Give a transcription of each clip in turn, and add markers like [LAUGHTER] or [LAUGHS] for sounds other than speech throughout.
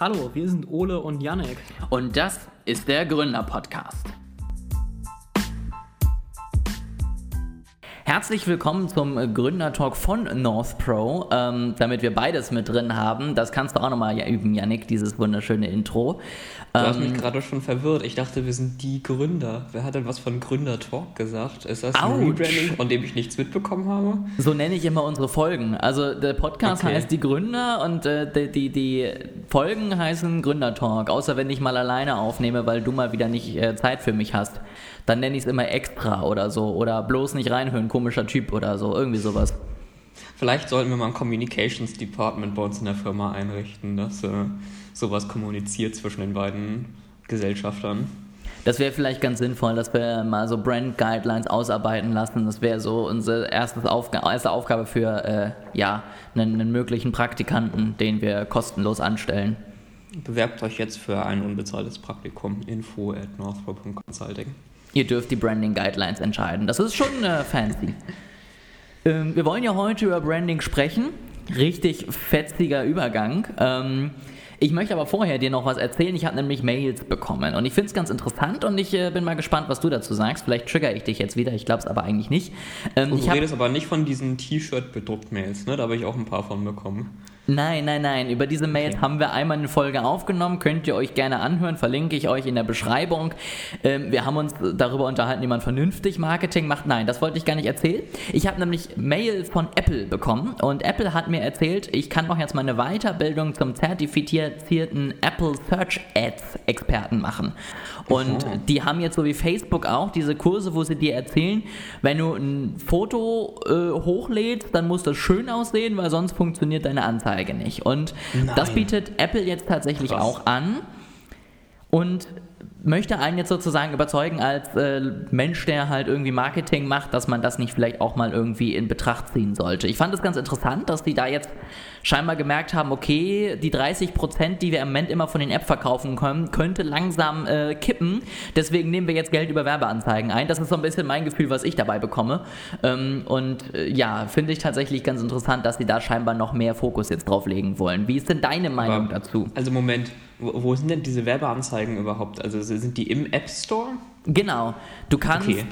Hallo, wir sind Ole und Janek. Und das ist der Gründer-Podcast. Herzlich willkommen zum Gründertalk von Northpro, ähm, damit wir beides mit drin haben. Das kannst du auch nochmal üben, Yannick, dieses wunderschöne Intro. Du hast mich ähm, gerade schon verwirrt. Ich dachte, wir sind die Gründer. Wer hat denn was von Gründertalk gesagt? Ist das ein Ouch. Rebranding, von dem ich nichts mitbekommen habe? So nenne ich immer unsere Folgen. Also der Podcast okay. heißt Die Gründer und äh, die, die, die, Folgen heißen Gründertalk. Außer wenn ich mal alleine aufnehme, weil du mal wieder nicht äh, Zeit für mich hast. Dann nenne ich es immer extra oder so. Oder bloß nicht reinhören, komischer Typ oder so. Irgendwie sowas. Vielleicht sollten wir mal ein Communications Department bei uns in der Firma einrichten, dass äh, sowas kommuniziert zwischen den beiden Gesellschaftern. Das wäre vielleicht ganz sinnvoll, dass wir mal so Brand Guidelines ausarbeiten lassen. Das wäre so unsere erstes Aufga erste Aufgabe für äh, ja, einen, einen möglichen Praktikanten, den wir kostenlos anstellen. Bewerbt euch jetzt für ein unbezahltes Praktikum. Info at northrop.consulting. Ihr dürft die Branding Guidelines entscheiden. Das ist schon äh, fancy. ähm, wir wollen ja heute über Branding sprechen. Richtig fetziger Übergang. Ähm, ich möchte aber vorher dir noch was erzählen. Ich habe nämlich Mails bekommen und ich finde es ganz interessant und ich äh, bin mal gespannt, was du dazu sagst. Vielleicht trigger ich dich jetzt wieder, ich glaube es aber eigentlich nicht. Ähm, und du redest aber nicht von diesen T-Shirt-Bedruckt-Mails, ne? Da habe ich auch ein paar von bekommen. Nein, nein, nein. Über diese Mails okay. haben wir einmal eine Folge aufgenommen. Könnt ihr euch gerne anhören. Verlinke ich euch in der Beschreibung. Ähm, wir haben uns darüber unterhalten, wie man vernünftig Marketing macht. Nein, das wollte ich gar nicht erzählen. Ich habe nämlich Mail von Apple bekommen und Apple hat mir erzählt, ich kann doch jetzt meine Weiterbildung zum zertifizierten Apple Search Ads Experten machen. Und mhm. die haben jetzt so wie Facebook auch diese Kurse, wo sie dir erzählen, wenn du ein Foto äh, hochlädst, dann muss das schön aussehen, weil sonst funktioniert deine Anzeige. Anzeige nicht. Und Nein. das bietet Apple jetzt tatsächlich Krass. auch an. Und möchte einen jetzt sozusagen überzeugen als äh, Mensch, der halt irgendwie Marketing macht, dass man das nicht vielleicht auch mal irgendwie in Betracht ziehen sollte. Ich fand es ganz interessant, dass die da jetzt scheinbar gemerkt haben, okay, die 30 Prozent, die wir im Moment immer von den App verkaufen können, könnte langsam äh, kippen. Deswegen nehmen wir jetzt Geld über Werbeanzeigen ein. Das ist so ein bisschen mein Gefühl, was ich dabei bekomme. Ähm, und äh, ja, finde ich tatsächlich ganz interessant, dass sie da scheinbar noch mehr Fokus jetzt drauf legen wollen. Wie ist denn deine Meinung Aber, dazu? Also Moment, wo, sind denn diese Werbeanzeigen überhaupt? Also sind die im App Store? Genau. Du kannst. Okay.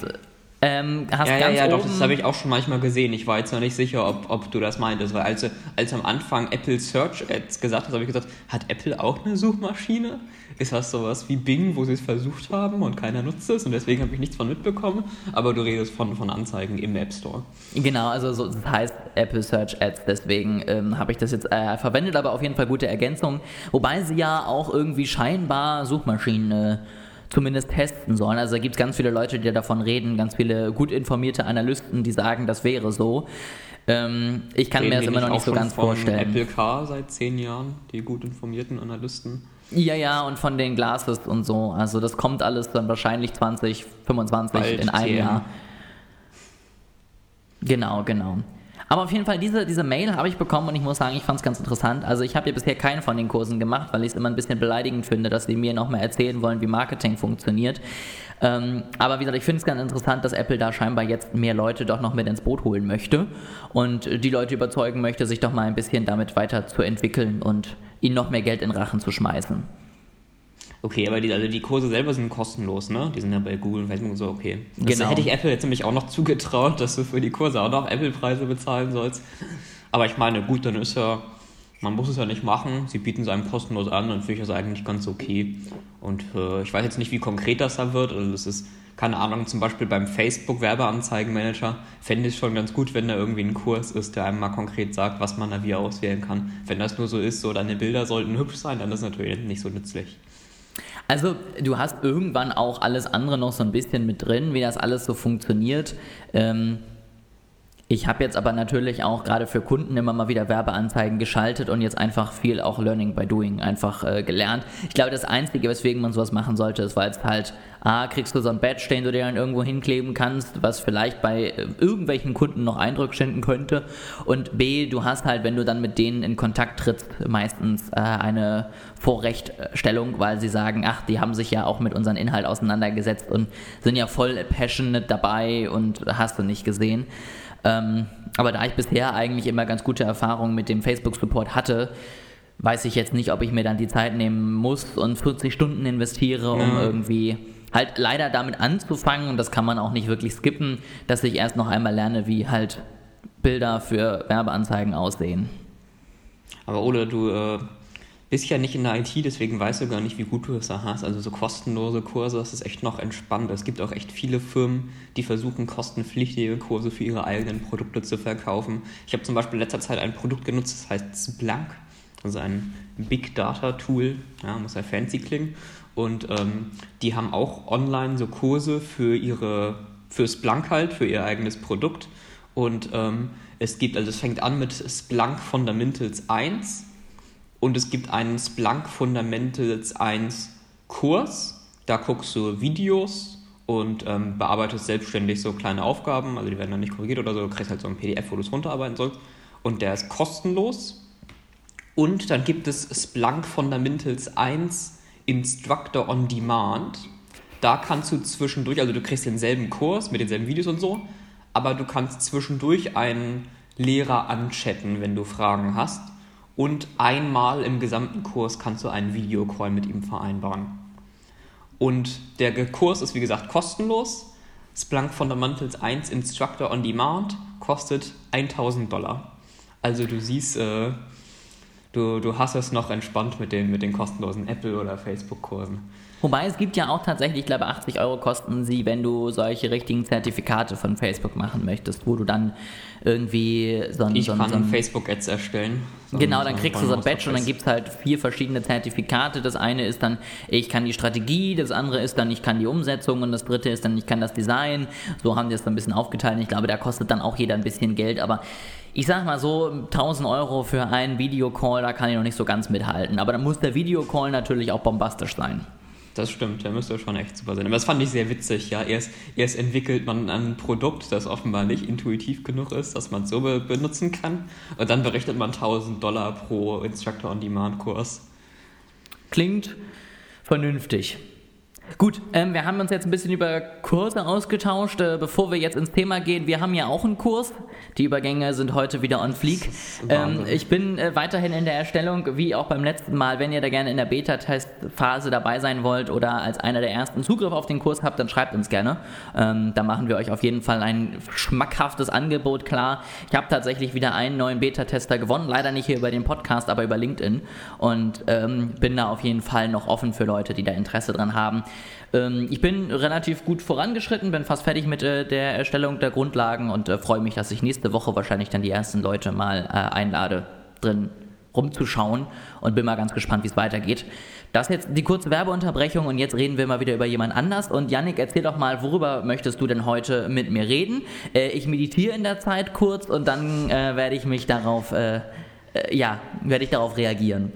Ähm, hast ja, ganz ja, ja, doch, das habe ich auch schon manchmal gesehen. Ich war jetzt noch nicht sicher, ob, ob du das meintest, weil als, als am Anfang Apple Search Ads gesagt hast, habe ich gesagt, hat Apple auch eine Suchmaschine? Ist das sowas wie Bing, wo sie es versucht haben und keiner nutzt es und deswegen habe ich nichts von mitbekommen? Aber du redest von, von Anzeigen im App Store. Genau, also so, das heißt Apple Search Ads, deswegen ähm, habe ich das jetzt äh, verwendet, aber auf jeden Fall gute Ergänzung. Wobei sie ja auch irgendwie scheinbar Suchmaschinen äh, zumindest testen sollen. Also da gibt es ganz viele Leute, die davon reden, ganz viele gut informierte Analysten, die sagen, das wäre so. Ähm, ich kann reden mir das immer noch nicht so ganz von vorstellen. Apple Car seit zehn Jahren, die gut informierten Analysten. Ja, ja, und von den Glasses und so. Also das kommt alles dann wahrscheinlich 2025 Bald in einem Jahr. Genau, genau. Aber auf jeden Fall, diese, diese Mail habe ich bekommen und ich muss sagen, ich fand es ganz interessant. Also ich habe ja bisher keinen von den Kursen gemacht, weil ich es immer ein bisschen beleidigend finde, dass die mir nochmal erzählen wollen, wie Marketing funktioniert. Ähm, aber wie gesagt, ich finde es ganz interessant, dass Apple da scheinbar jetzt mehr Leute doch noch mit ins Boot holen möchte und die Leute überzeugen möchte, sich doch mal ein bisschen damit weiterzuentwickeln und ihnen noch mehr Geld in Rachen zu schmeißen. Okay, aber die, also die Kurse selber sind kostenlos, ne? Die sind ja bei Google und Facebook und so, okay. Das genau. hätte ich Apple jetzt nämlich auch noch [LAUGHS] zugetraut, dass du für die Kurse auch noch Apple-Preise bezahlen sollst. Aber ich meine, gut, dann ist ja, man muss es ja nicht machen. Sie bieten es einem kostenlos an und finde ich das eigentlich ganz okay. Und äh, ich weiß jetzt nicht, wie konkret das da wird. Also das ist, keine Ahnung, zum Beispiel beim Facebook-Werbeanzeigenmanager fände ich es schon ganz gut, wenn da irgendwie ein Kurs ist, der einem mal konkret sagt, was man da wie auswählen kann. Wenn das nur so ist, so deine Bilder sollten hübsch sein, dann ist das natürlich nicht so nützlich. Also du hast irgendwann auch alles andere noch so ein bisschen mit drin, wie das alles so funktioniert. Ähm, ich habe jetzt aber natürlich auch gerade für Kunden immer mal wieder Werbeanzeigen geschaltet und jetzt einfach viel auch Learning by Doing einfach äh, gelernt. Ich glaube, das Einzige, weswegen man sowas machen sollte, ist, weil es halt, A, kriegst du so ein Badge, den du dir dann irgendwo hinkleben kannst, was vielleicht bei äh, irgendwelchen Kunden noch Eindruck schinden könnte. Und B, du hast halt, wenn du dann mit denen in Kontakt trittst, meistens äh, eine Vorrechtstellung, weil sie sagen, ach, die haben sich ja auch mit unserem Inhalt auseinandergesetzt und sind ja voll passionate dabei und hast du nicht gesehen. Ähm, aber da ich bisher eigentlich immer ganz gute Erfahrungen mit dem Facebook-Support hatte, weiß ich jetzt nicht, ob ich mir dann die Zeit nehmen muss und 40 Stunden investiere, um ja. irgendwie halt leider damit anzufangen, und das kann man auch nicht wirklich skippen, dass ich erst noch einmal lerne, wie halt Bilder für Werbeanzeigen aussehen. Aber Ole, du äh, bist ja nicht in der IT, deswegen weißt du gar nicht, wie gut du es da hast. Also so kostenlose Kurse, das ist echt noch entspannt. Es gibt auch echt viele Firmen, die versuchen, kostenpflichtige Kurse für ihre eigenen Produkte zu verkaufen. Ich habe zum Beispiel in letzter Zeit ein Produkt genutzt, das heißt Splunk. Also ein Big Data Tool, ja, muss ja fancy klingen. Und ähm, die haben auch online so Kurse für ihre, für Splunk halt, für ihr eigenes Produkt. Und ähm, es gibt, also es fängt an mit Splunk Fundamentals 1 und es gibt einen Splunk Fundamentals 1 Kurs. Da guckst du Videos und ähm, bearbeitest selbstständig so kleine Aufgaben, also die werden dann nicht korrigiert oder so, du kriegst halt so ein PDF, wo du es runterarbeiten sollst. Und der ist kostenlos. Und dann gibt es Splunk Fundamentals 1 Instructor on Demand. Da kannst du zwischendurch, also du kriegst denselben Kurs mit denselben Videos und so, aber du kannst zwischendurch einen Lehrer anchatten, wenn du Fragen hast. Und einmal im gesamten Kurs kannst du einen Videocall mit ihm vereinbaren. Und der Kurs ist wie gesagt kostenlos. Splunk Fundamentals 1 Instructor on Demand kostet 1000 Dollar. Also du siehst, äh, du, du hast es noch entspannt mit den, mit den kostenlosen Apple- oder Facebook-Kursen. Wobei es gibt ja auch tatsächlich, ich glaube, 80 Euro kosten sie, wenn du solche richtigen Zertifikate von Facebook machen möchtest, wo du dann irgendwie so ein. Ich so kann so Facebook-Ads erstellen. So genau, dann kriegst du so ein Badge und dann gibt es halt vier verschiedene Zertifikate. Das eine ist dann, ich kann die Strategie, das andere ist dann, ich kann die Umsetzung und das dritte ist dann, ich kann das Design. So haben die es dann ein bisschen aufgeteilt. Ich glaube, da kostet dann auch jeder ein bisschen Geld, aber ich sag mal so, 1000 Euro für einen Videocall, da kann ich noch nicht so ganz mithalten. Aber dann muss der Videocall natürlich auch bombastisch sein. Das stimmt, der müsste schon echt super sein. Aber das fand ich sehr witzig, ja. Erst, erst entwickelt man ein Produkt, das offenbar nicht intuitiv genug ist, dass man es so be benutzen kann. Und dann berechnet man 1000 Dollar pro Instructor-on-Demand-Kurs. Klingt vernünftig. Gut, ähm, wir haben uns jetzt ein bisschen über Kurse ausgetauscht. Äh, bevor wir jetzt ins Thema gehen, wir haben ja auch einen Kurs. Die Übergänge sind heute wieder on fleek. Ähm, ich bin äh, weiterhin in der Erstellung, wie auch beim letzten Mal. Wenn ihr da gerne in der Beta-Testphase dabei sein wollt oder als einer der ersten Zugriff auf den Kurs habt, dann schreibt uns gerne. Ähm, da machen wir euch auf jeden Fall ein schmackhaftes Angebot klar. Ich habe tatsächlich wieder einen neuen Beta-Tester gewonnen. Leider nicht hier über den Podcast, aber über LinkedIn. Und ähm, bin da auf jeden Fall noch offen für Leute, die da Interesse dran haben. Ähm, ich bin relativ gut vorangeschritten, bin fast fertig mit äh, der Erstellung der Grundlagen und äh, freue mich, dass ich nächste Woche wahrscheinlich dann die ersten Leute mal äh, einlade, drin rumzuschauen und bin mal ganz gespannt, wie es weitergeht. Das ist jetzt die kurze Werbeunterbrechung und jetzt reden wir mal wieder über jemand anders. Und Yannick, erzähl doch mal, worüber möchtest du denn heute mit mir reden? Äh, ich meditiere in der Zeit kurz und dann äh, werde ich mich darauf, äh, äh ja, werde ich darauf reagieren.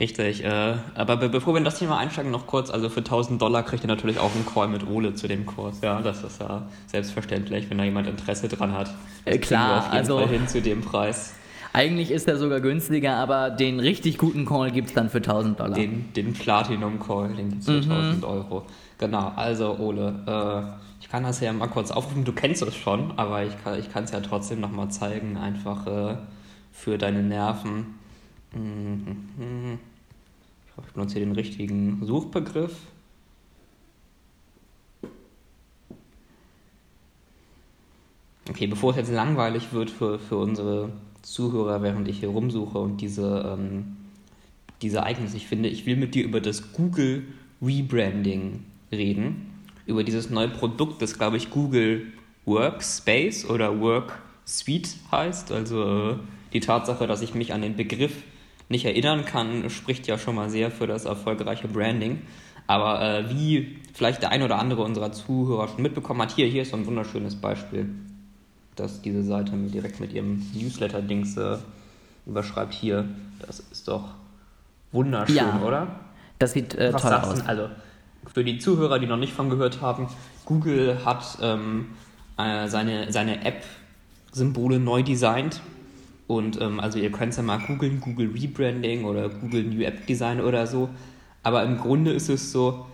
Richtig, äh, aber be bevor wir in das Thema einsteigen, noch kurz, also für 1000 Dollar kriegt ihr natürlich auch einen Call mit Ole zu dem Kurs, ja, das ist ja selbstverständlich, wenn da jemand Interesse dran hat. Äh, klar, also hin zu dem Preis. Eigentlich ist er sogar günstiger, aber den richtig guten Call gibt es dann für 1000 Dollar. Den, den Platinum-Call, den gibt es für mhm. 1000 Euro. Genau, also Ole, äh, ich kann das ja mal kurz aufrufen, du kennst es schon, aber ich kann es ja trotzdem nochmal zeigen, einfach äh, für deine Nerven. Mhm. Benutze hier den richtigen Suchbegriff. Okay, bevor es jetzt langweilig wird für, für unsere Zuhörer, während ich hier rumsuche und diese, ähm, diese Ereignisse, ich finde, ich will mit dir über das Google Rebranding reden. Über dieses neue Produkt, das, glaube ich, Google Workspace oder Worksuite heißt. Also äh, die Tatsache, dass ich mich an den Begriff nicht erinnern kann, spricht ja schon mal sehr für das erfolgreiche Branding. Aber äh, wie vielleicht der ein oder andere unserer Zuhörer schon mitbekommen hat, hier, hier ist so ein wunderschönes Beispiel, dass diese Seite mir direkt mit ihrem Newsletter-Dings äh, überschreibt. Hier, das ist doch wunderschön, ja, oder? Das sieht äh, toll aus. Also, für die Zuhörer, die noch nicht von gehört haben, Google hat ähm, äh, seine, seine App-Symbole neu designt und ähm, also ihr könnt es ja mal googeln, Google Rebranding oder Google New App Design oder so. Aber im Grunde ist es so,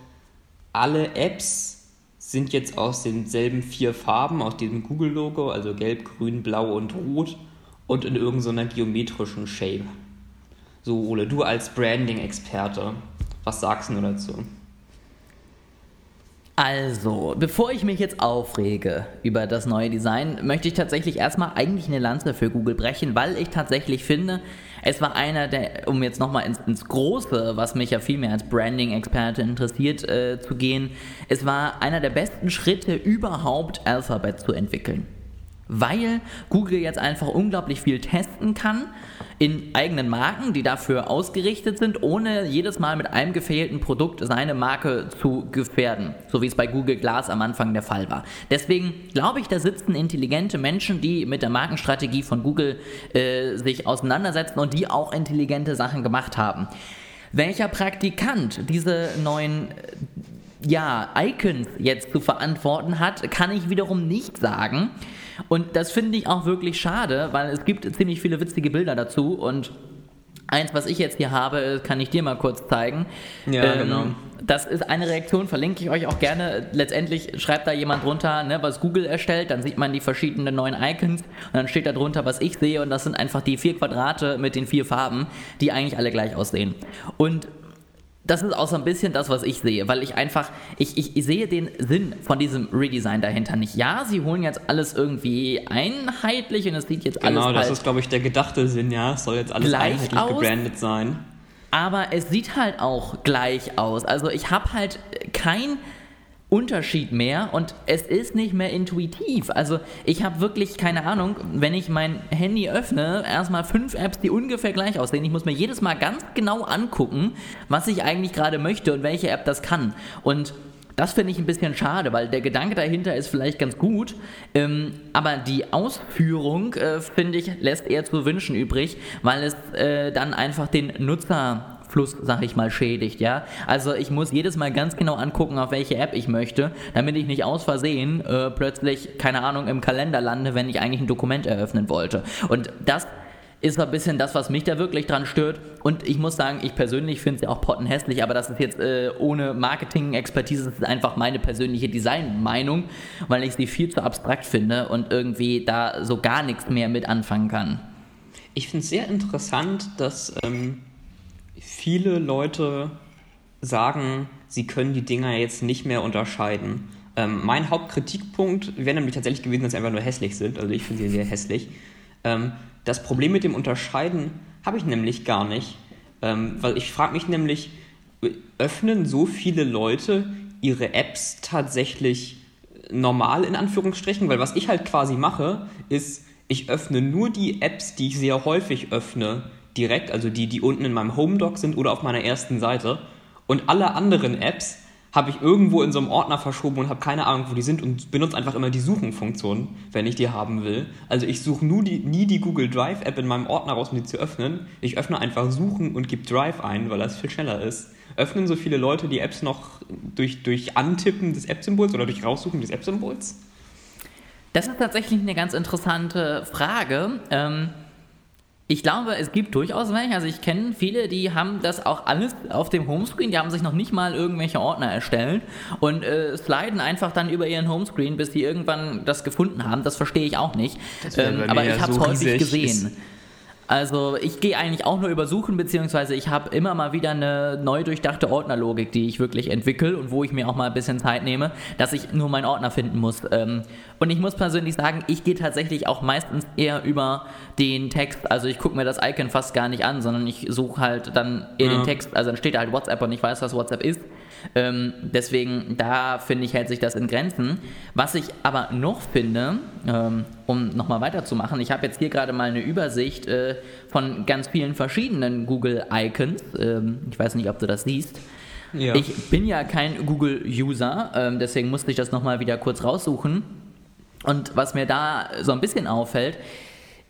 alle Apps sind jetzt aus denselben vier Farben, aus diesem Google-Logo, also gelb, grün, blau und rot und in irgendeiner geometrischen Shape. So, Ole, du als Branding-Experte, was sagst du dazu? Also, bevor ich mich jetzt aufrege über das neue Design, möchte ich tatsächlich erstmal eigentlich eine Lanze für Google brechen, weil ich tatsächlich finde, es war einer der, um jetzt nochmal ins, ins Große, was mich ja viel mehr als Branding-Experte interessiert, äh, zu gehen, es war einer der besten Schritte überhaupt, Alphabet zu entwickeln weil Google jetzt einfach unglaublich viel testen kann in eigenen Marken, die dafür ausgerichtet sind, ohne jedes Mal mit einem gefehlten Produkt seine Marke zu gefährden, so wie es bei Google Glass am Anfang der Fall war. Deswegen glaube ich, da sitzen intelligente Menschen, die mit der Markenstrategie von Google äh, sich auseinandersetzen und die auch intelligente Sachen gemacht haben. Welcher Praktikant diese neuen ja, Icons jetzt zu verantworten hat, kann ich wiederum nicht sagen. Und das finde ich auch wirklich schade, weil es gibt ziemlich viele witzige Bilder dazu und Eins, was ich jetzt hier habe, kann ich dir mal kurz zeigen. Ja, ähm, genau. Das ist eine Reaktion, verlinke ich euch auch gerne. Letztendlich schreibt da jemand drunter, ne, was Google erstellt, dann sieht man die verschiedenen neuen Icons und dann steht da drunter, was ich sehe und das sind einfach die vier Quadrate mit den vier Farben, die eigentlich alle gleich aussehen. Und das ist auch so ein bisschen das, was ich sehe, weil ich einfach, ich, ich, ich, sehe den Sinn von diesem Redesign dahinter nicht. Ja, sie holen jetzt alles irgendwie einheitlich und es sieht jetzt genau, alles. Genau, das halt ist, glaube ich, der gedachte Sinn, ja. Es soll jetzt alles einheitlich aus, gebrandet sein. Aber es sieht halt auch gleich aus. Also ich habe halt kein Unterschied mehr und es ist nicht mehr intuitiv. Also ich habe wirklich keine Ahnung, wenn ich mein Handy öffne, erstmal fünf Apps, die ungefähr gleich aussehen. Ich muss mir jedes Mal ganz genau angucken, was ich eigentlich gerade möchte und welche App das kann. Und das finde ich ein bisschen schade, weil der Gedanke dahinter ist vielleicht ganz gut, ähm, aber die Ausführung, äh, finde ich, lässt eher zu wünschen übrig, weil es äh, dann einfach den Nutzer Fluss, sag ich mal, schädigt, ja. Also ich muss jedes Mal ganz genau angucken, auf welche App ich möchte, damit ich nicht aus Versehen äh, plötzlich, keine Ahnung, im Kalender lande, wenn ich eigentlich ein Dokument eröffnen wollte. Und das ist ein bisschen das, was mich da wirklich dran stört. Und ich muss sagen, ich persönlich finde es ja auch pottenhässlich, aber das ist jetzt äh, ohne Marketing-Expertise, das ist einfach meine persönliche Design-Meinung, weil ich sie viel zu abstrakt finde und irgendwie da so gar nichts mehr mit anfangen kann. Ich finde es sehr interessant, dass ähm, viele Leute sagen, sie können die Dinger jetzt nicht mehr unterscheiden. Ähm, mein Hauptkritikpunkt wäre nämlich tatsächlich gewesen, dass sie einfach nur hässlich sind. Also ich finde sie sehr hässlich. Ähm, das Problem mit dem Unterscheiden habe ich nämlich gar nicht. Ähm, weil ich frage mich nämlich, öffnen so viele Leute ihre Apps tatsächlich normal in Anführungsstrichen? Weil was ich halt quasi mache, ist, ich öffne nur die Apps, die ich sehr häufig öffne, direkt, also die, die unten in meinem Home-Doc sind oder auf meiner ersten Seite. Und alle anderen Apps habe ich irgendwo in so einem Ordner verschoben und habe keine Ahnung, wo die sind und benutze einfach immer die Suchen-Funktion, wenn ich die haben will. Also ich suche die, nie die Google Drive-App in meinem Ordner raus, um die zu öffnen. Ich öffne einfach Suchen und gebe Drive ein, weil das viel schneller ist. Öffnen so viele Leute die Apps noch durch, durch Antippen des App-Symbols oder durch Raussuchen des App-Symbols? Das ist tatsächlich eine ganz interessante Frage. Ähm ich glaube, es gibt durchaus welche. Also ich kenne viele, die haben das auch alles auf dem Homescreen. Die haben sich noch nicht mal irgendwelche Ordner erstellt und äh, sliden einfach dann über ihren Homescreen, bis sie irgendwann das gefunden haben. Das verstehe ich auch nicht. Ähm, aber ich habe es so häufig gesehen. Also ich gehe eigentlich auch nur über Suchen, beziehungsweise ich habe immer mal wieder eine neu durchdachte Ordnerlogik, die ich wirklich entwickle und wo ich mir auch mal ein bisschen Zeit nehme, dass ich nur meinen Ordner finden muss. Ähm, und ich muss persönlich sagen, ich gehe tatsächlich auch meistens eher über den Text. Also ich gucke mir das Icon fast gar nicht an, sondern ich suche halt dann eher ja. den Text. Also dann steht da halt WhatsApp und ich weiß, was WhatsApp ist. Ähm, deswegen, da finde ich, hält sich das in Grenzen. Was ich aber noch finde, ähm, um nochmal weiterzumachen, ich habe jetzt hier gerade mal eine Übersicht äh, von ganz vielen verschiedenen Google-Icons. Ähm, ich weiß nicht, ob du das siehst. Ja. Ich bin ja kein Google-User, ähm, deswegen musste ich das nochmal wieder kurz raussuchen. Und was mir da so ein bisschen auffällt,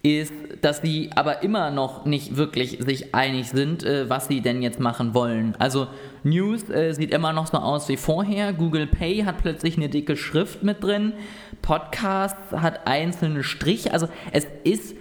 ist, dass sie aber immer noch nicht wirklich sich einig sind, äh, was sie denn jetzt machen wollen. Also News äh, sieht immer noch so aus wie vorher. Google Pay hat plötzlich eine dicke Schrift mit drin. Podcast hat einzelne Striche. Also es ist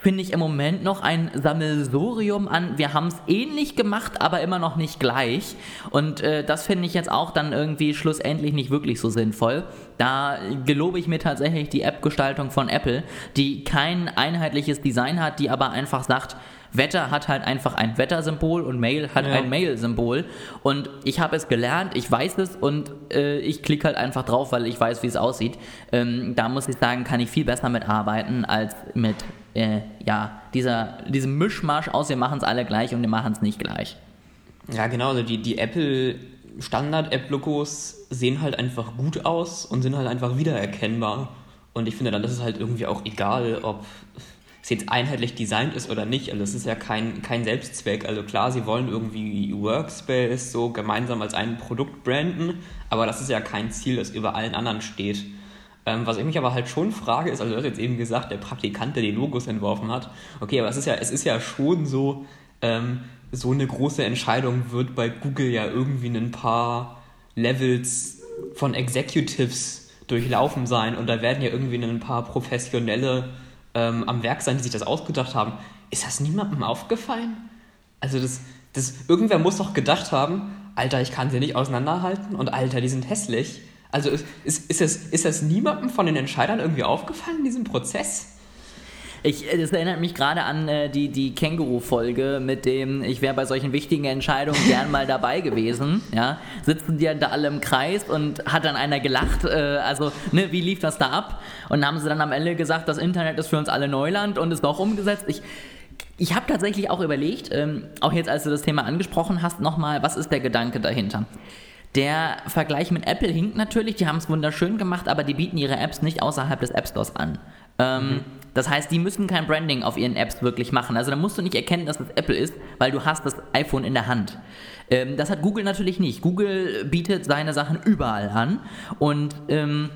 finde ich im Moment noch ein Sammelsurium an. Wir haben es ähnlich gemacht, aber immer noch nicht gleich. Und äh, das finde ich jetzt auch dann irgendwie schlussendlich nicht wirklich so sinnvoll. Da gelobe ich mir tatsächlich die App-Gestaltung von Apple, die kein einheitliches Design hat, die aber einfach sagt, Wetter hat halt einfach ein Wettersymbol und Mail hat ja. ein Mail-Symbol. Und ich habe es gelernt, ich weiß es und äh, ich klicke halt einfach drauf, weil ich weiß, wie es aussieht. Ähm, da muss ich sagen, kann ich viel besser mitarbeiten als mit äh, ja, dieser, diesem Mischmasch aus, wir machen es alle gleich und wir machen es nicht gleich. Ja, genau, also die, die Apple Standard-App-Logos sehen halt einfach gut aus und sind halt einfach wiedererkennbar. Und ich finde dann, das ist halt irgendwie auch egal, ob es jetzt einheitlich designt ist oder nicht. Also es ist ja kein, kein Selbstzweck. Also klar, sie wollen irgendwie Workspace so gemeinsam als ein Produkt branden, aber das ist ja kein Ziel, das über allen anderen steht. Ähm, was ich mich aber halt schon frage, ist, also du hast jetzt eben gesagt, der Praktikant, der die Logos entworfen hat. Okay, aber es ist ja, es ist ja schon so, ähm, so eine große Entscheidung wird bei Google ja irgendwie ein paar Levels von Executives durchlaufen sein und da werden ja irgendwie ein paar professionelle ähm, am Werk sein, die sich das ausgedacht haben. Ist das niemandem aufgefallen? Also das, das, irgendwer muss doch gedacht haben, Alter, ich kann sie nicht auseinanderhalten und Alter, die sind hässlich. Also ist, ist, das, ist das niemandem von den Entscheidern irgendwie aufgefallen in diesem Prozess? Ich, das erinnert mich gerade an äh, die, die Känguru-Folge mit dem, ich wäre bei solchen wichtigen Entscheidungen gern mal dabei gewesen. Ja? Sitzen die da alle im Kreis und hat dann einer gelacht. Äh, also, ne, wie lief das da ab? Und haben sie dann am Ende gesagt, das Internet ist für uns alle Neuland und ist doch umgesetzt. Ich, ich habe tatsächlich auch überlegt, ähm, auch jetzt als du das Thema angesprochen hast, nochmal, was ist der Gedanke dahinter? Der Vergleich mit Apple hinkt natürlich, die haben es wunderschön gemacht, aber die bieten ihre Apps nicht außerhalb des App Stores an. Ähm, mhm. Das heißt, die müssen kein Branding auf ihren Apps wirklich machen. Also da musst du nicht erkennen, dass das Apple ist, weil du hast das iPhone in der Hand. Ähm, das hat Google natürlich nicht. Google bietet seine Sachen überall an und ähm,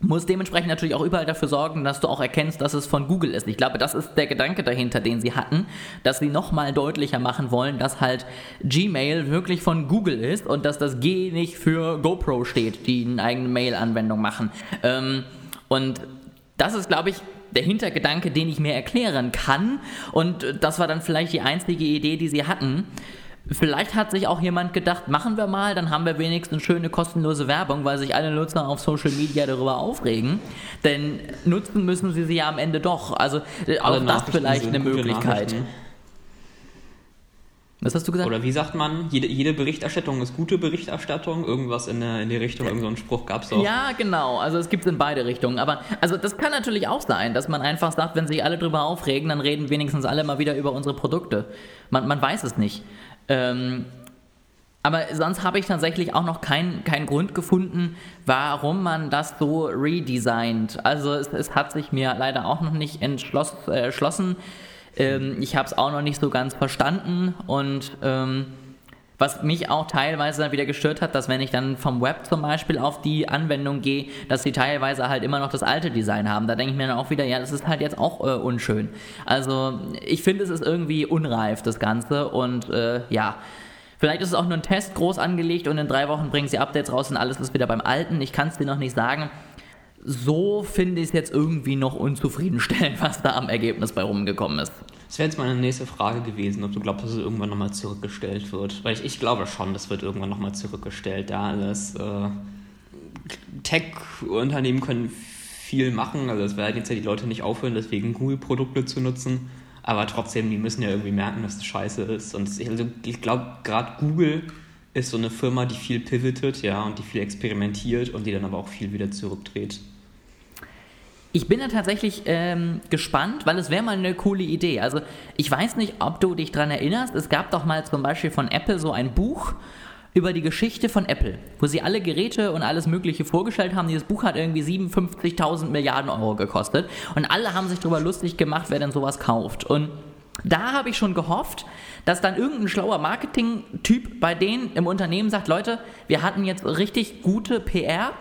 muss dementsprechend natürlich auch überall dafür sorgen, dass du auch erkennst, dass es von Google ist. Ich glaube, das ist der Gedanke dahinter, den sie hatten, dass sie nochmal deutlicher machen wollen, dass halt Gmail wirklich von Google ist und dass das G nicht für GoPro steht, die eine eigene Mail-Anwendung machen. Ähm, und das ist, glaube ich, der Hintergedanke, den ich mir erklären kann. Und das war dann vielleicht die einzige Idee, die sie hatten. Vielleicht hat sich auch jemand gedacht, machen wir mal, dann haben wir wenigstens schöne kostenlose Werbung, weil sich alle Nutzer auf Social Media darüber aufregen. Denn nutzen müssen sie sie ja am Ende doch. Also auch das vielleicht eine Möglichkeit. Was hast du gesagt? Oder wie sagt man, jede, jede Berichterstattung ist gute Berichterstattung? Irgendwas in, der, in die Richtung, irgendeinen so Spruch gab es doch. Ja, genau. Also es gibt es in beide Richtungen. Aber also das kann natürlich auch sein, dass man einfach sagt, wenn sich alle drüber aufregen, dann reden wenigstens alle mal wieder über unsere Produkte. Man, man weiß es nicht. Ähm, aber sonst habe ich tatsächlich auch noch keinen kein Grund gefunden, warum man das so redesignt. Also es, es hat sich mir leider auch noch nicht entschloss, äh. Ähm, ich habe es auch noch nicht so ganz verstanden und ähm, was mich auch teilweise dann wieder gestört hat, dass wenn ich dann vom Web zum Beispiel auf die Anwendung gehe, dass sie teilweise halt immer noch das alte Design haben. Da denke ich mir dann auch wieder, ja, das ist halt jetzt auch äh, unschön. Also ich finde, es ist irgendwie unreif, das Ganze. Und äh, ja, vielleicht ist es auch nur ein Test groß angelegt und in drei Wochen bringen sie Updates raus und alles ist wieder beim Alten. Ich kann es dir noch nicht sagen. So finde ich es jetzt irgendwie noch unzufriedenstellend, [LAUGHS] was da am Ergebnis bei rumgekommen ist. Das wäre jetzt meine nächste Frage gewesen, ob du glaubst, dass es irgendwann nochmal zurückgestellt wird. Weil ich, ich glaube schon, das wird irgendwann nochmal zurückgestellt. Ja, alles äh, Tech-Unternehmen können viel machen. Also es werden jetzt ja die Leute nicht aufhören, deswegen Google-Produkte zu nutzen. Aber trotzdem, die müssen ja irgendwie merken, dass das scheiße ist. Und also ich glaube, gerade Google ist so eine Firma, die viel pivotet, ja, und die viel experimentiert und die dann aber auch viel wieder zurückdreht. Ich bin da tatsächlich ähm, gespannt, weil es wäre mal eine coole Idee. Also ich weiß nicht, ob du dich daran erinnerst, es gab doch mal zum Beispiel von Apple so ein Buch über die Geschichte von Apple, wo sie alle Geräte und alles Mögliche vorgestellt haben. Dieses Buch hat irgendwie 57.000 Milliarden Euro gekostet und alle haben sich darüber lustig gemacht, wer denn sowas kauft. Und da habe ich schon gehofft, dass dann irgendein schlauer Marketing-Typ bei denen im Unternehmen sagt, Leute, wir hatten jetzt richtig gute PR,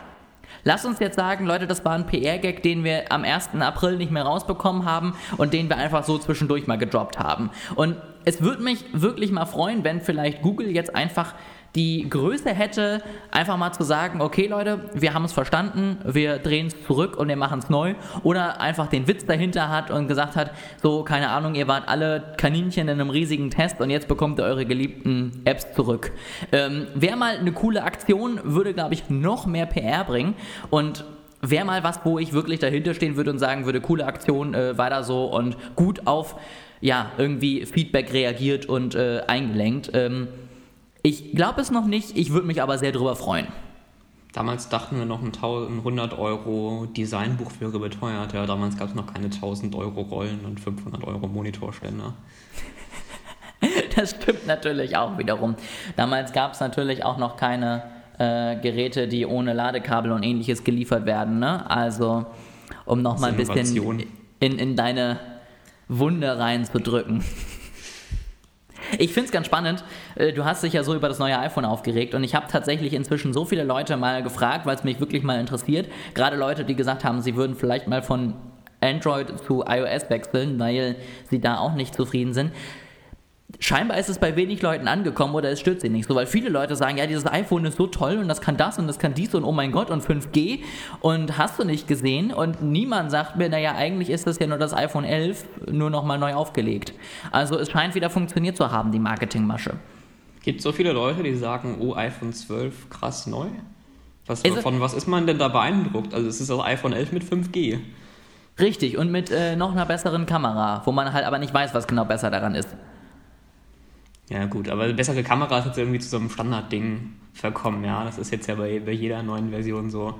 Lass uns jetzt sagen, Leute, das war ein PR-Gag, den wir am 1. April nicht mehr rausbekommen haben und den wir einfach so zwischendurch mal gedroppt haben. Und es würde mich wirklich mal freuen, wenn vielleicht Google jetzt einfach die Größe hätte, einfach mal zu sagen, okay Leute, wir haben es verstanden, wir drehen es zurück und wir machen es neu. Oder einfach den Witz dahinter hat und gesagt hat, so, keine Ahnung, ihr wart alle Kaninchen in einem riesigen Test und jetzt bekommt ihr eure geliebten Apps zurück. Ähm, Wäre mal eine coole Aktion, würde, glaube ich, noch mehr PR bringen und wäre mal was, wo ich wirklich dahinter stehen würde und sagen würde, coole Aktion, äh, weiter so und gut auf, ja, irgendwie Feedback reagiert und äh, eingelenkt. Ähm, ich glaube es noch nicht, ich würde mich aber sehr darüber freuen. Damals dachten wir noch, ein 100 Euro Designbuch wäre beteuert. Ja, damals gab es noch keine 1000 Euro Rollen und 500 Euro Monitorständer. [LAUGHS] das stimmt natürlich auch wiederum. Damals gab es natürlich auch noch keine äh, Geräte, die ohne Ladekabel und ähnliches geliefert werden. Ne? Also, um nochmal ein bisschen in, in deine Wunde reinzudrücken. Ich finde es ganz spannend. Äh, du hast dich ja so über das neue iPhone aufgeregt und ich habe tatsächlich inzwischen so viele Leute mal gefragt, weil es mich wirklich mal interessiert. Gerade Leute, die gesagt haben, sie würden vielleicht mal von Android zu iOS wechseln, weil sie da auch nicht zufrieden sind scheinbar ist es bei wenig Leuten angekommen oder es stört sie nicht so, weil viele Leute sagen, ja, dieses iPhone ist so toll und das kann das und das kann dies und oh mein Gott und 5G und hast du nicht gesehen und niemand sagt mir, naja, eigentlich ist das ja nur das iPhone 11 nur nochmal neu aufgelegt. Also es scheint wieder funktioniert zu haben, die Marketingmasche. Gibt es so viele Leute, die sagen, oh, iPhone 12, krass neu? Was, ist von was ist man denn da beeindruckt? Also es ist das iPhone 11 mit 5G. Richtig, und mit äh, noch einer besseren Kamera, wo man halt aber nicht weiß, was genau besser daran ist. Ja, gut, aber bessere Kamera ist jetzt irgendwie zu so einem Standardding verkommen, ja. Das ist jetzt ja bei, bei jeder neuen Version so.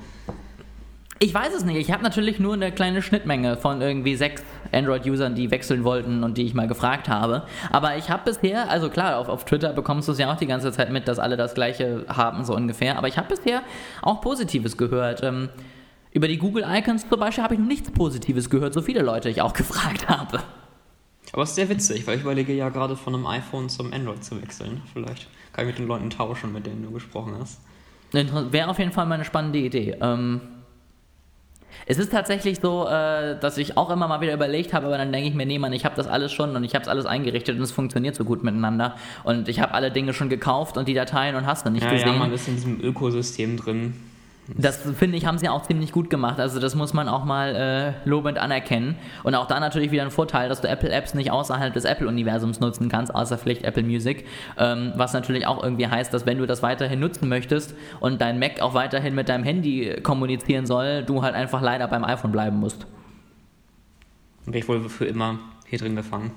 Ich weiß es nicht. Ich habe natürlich nur eine kleine Schnittmenge von irgendwie sechs Android-Usern, die wechseln wollten und die ich mal gefragt habe. Aber ich habe bisher, also klar, auf, auf Twitter bekommst du es ja auch die ganze Zeit mit, dass alle das Gleiche haben, so ungefähr. Aber ich habe bisher auch Positives gehört. Ähm, über die Google Icons zum Beispiel habe ich noch nichts Positives gehört, so viele Leute ich auch [LAUGHS] gefragt habe. Aber es ist sehr witzig, weil ich überlege ja gerade von einem iPhone zum Android zu wechseln. Vielleicht kann ich mit den Leuten tauschen, mit denen du gesprochen hast. Wäre auf jeden Fall mal eine spannende Idee. Ähm, es ist tatsächlich so, äh, dass ich auch immer mal wieder überlegt habe, aber dann denke ich mir, nee, Mann, ich habe das alles schon und ich habe es alles eingerichtet und es funktioniert so gut miteinander. Und ich habe alle Dinge schon gekauft und die Dateien und hast du nicht ja, gesehen. Ja, man ist in diesem Ökosystem drin. Das finde ich, haben sie auch ziemlich gut gemacht. Also das muss man auch mal äh, lobend anerkennen. Und auch da natürlich wieder ein Vorteil, dass du Apple Apps nicht außerhalb des Apple-Universums nutzen kannst, außer vielleicht Apple Music. Ähm, was natürlich auch irgendwie heißt, dass wenn du das weiterhin nutzen möchtest und dein Mac auch weiterhin mit deinem Handy kommunizieren soll, du halt einfach leider beim iPhone bleiben musst. Und bin ich wohl für immer hier drin gefangen.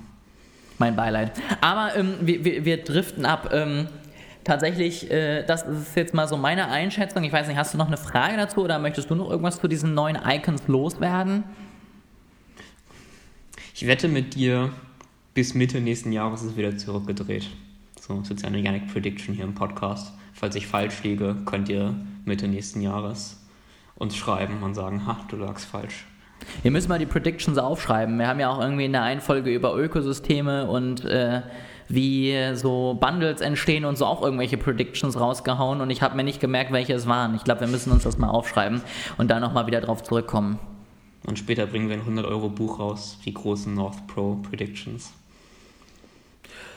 Mein Beileid. Aber ähm, wir, wir, wir, driften ab. Ähm, tatsächlich, äh, das ist jetzt mal so meine Einschätzung. Ich weiß nicht, hast du noch eine Frage dazu oder möchtest du noch irgendwas zu diesen neuen Icons loswerden? Ich wette mit dir, bis Mitte nächsten Jahres ist es wieder zurückgedreht. So, ist jetzt eine Yannick Prediction hier im Podcast. Falls ich falsch liege, könnt ihr Mitte nächsten Jahres uns schreiben und sagen, ha, du lagst falsch. Wir müssen mal die Predictions aufschreiben. Wir haben ja auch irgendwie in der einen Folge über Ökosysteme und äh, wie so Bundles entstehen und so auch irgendwelche Predictions rausgehauen und ich habe mir nicht gemerkt, welche es waren. Ich glaube, wir müssen uns das mal aufschreiben und da nochmal wieder drauf zurückkommen. Und später bringen wir ein 100 Euro Buch raus, die großen North Pro Predictions.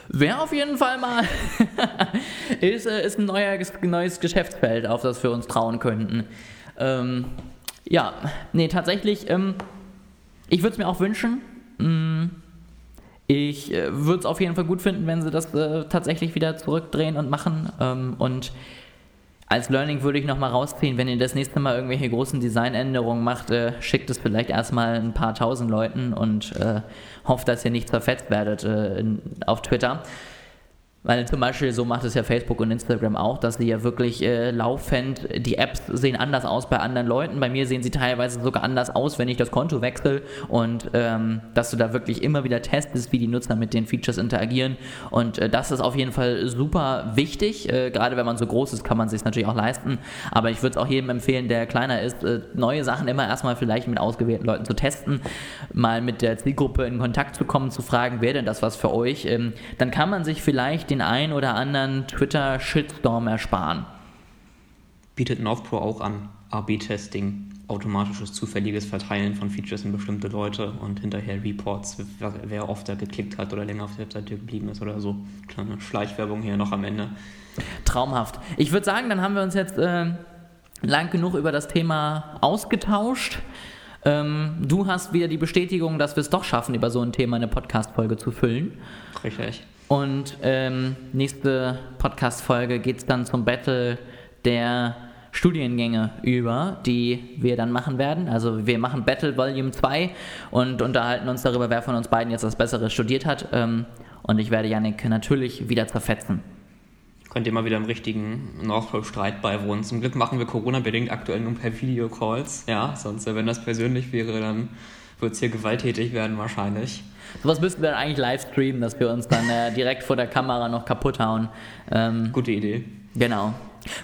Wäre auf jeden Fall mal [LAUGHS] ist, äh, ist ein neuer, neues Geschäftsfeld, auf das wir uns trauen könnten. Ähm, ja, nee, tatsächlich, ähm, ich würde es mir auch wünschen. Ich äh, würde es auf jeden Fall gut finden, wenn sie das äh, tatsächlich wieder zurückdrehen und machen. Ähm, und als Learning würde ich nochmal rausziehen, wenn ihr das nächste Mal irgendwelche großen Designänderungen macht, äh, schickt es vielleicht erstmal ein paar tausend Leuten und äh, hofft, dass ihr nicht zerfetzt werdet äh, in, auf Twitter. Weil zum Beispiel, so macht es ja Facebook und Instagram auch, dass sie ja wirklich äh, laufend, die Apps sehen anders aus bei anderen Leuten. Bei mir sehen sie teilweise sogar anders aus, wenn ich das Konto wechsle. Und ähm, dass du da wirklich immer wieder testest, wie die Nutzer mit den Features interagieren. Und äh, das ist auf jeden Fall super wichtig. Äh, gerade wenn man so groß ist, kann man sich natürlich auch leisten. Aber ich würde es auch jedem empfehlen, der kleiner ist, äh, neue Sachen immer erstmal vielleicht mit ausgewählten Leuten zu testen, mal mit der Zielgruppe in Kontakt zu kommen, zu fragen, wäre denn das was für euch? Ähm, dann kann man sich vielleicht den einen oder anderen Twitter-Shitstorm ersparen. Bietet North Pro auch an. AB-Testing, automatisches zufälliges Verteilen von Features in bestimmte Leute und hinterher Reports, wer oft da geklickt hat oder länger auf der Webseite geblieben ist oder so. Kleine Schleichwerbung hier noch am Ende. Traumhaft. Ich würde sagen, dann haben wir uns jetzt äh, lang genug über das Thema ausgetauscht. Ähm, du hast wieder die Bestätigung, dass wir es doch schaffen, über so ein Thema eine Podcast-Folge zu füllen. Richtig. Und ähm, nächste Podcast-Folge geht es dann zum Battle der Studiengänge über, die wir dann machen werden. Also wir machen Battle Volume 2 und unterhalten uns darüber, wer von uns beiden jetzt das Bessere studiert hat. Ähm, und ich werde Yannick natürlich wieder zerfetzen. Könnt ihr mal wieder im richtigen Nordpol-Streit beiwohnen. Zum Glück machen wir Corona-bedingt aktuell nur per Videocalls. Ja, sonst, wenn das persönlich wäre, dann wird es hier gewalttätig werden wahrscheinlich. Sowas müssten wir dann eigentlich live streamen, dass wir uns dann äh, direkt vor der Kamera noch kaputt hauen. Ähm, Gute Idee. Genau.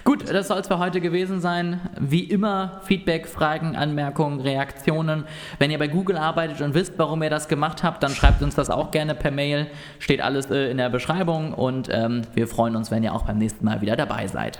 Gut, das soll es für heute gewesen sein. Wie immer Feedback, Fragen, Anmerkungen, Reaktionen. Wenn ihr bei Google arbeitet und wisst, warum ihr das gemacht habt, dann schreibt uns das auch gerne per Mail. Steht alles äh, in der Beschreibung und ähm, wir freuen uns, wenn ihr auch beim nächsten Mal wieder dabei seid.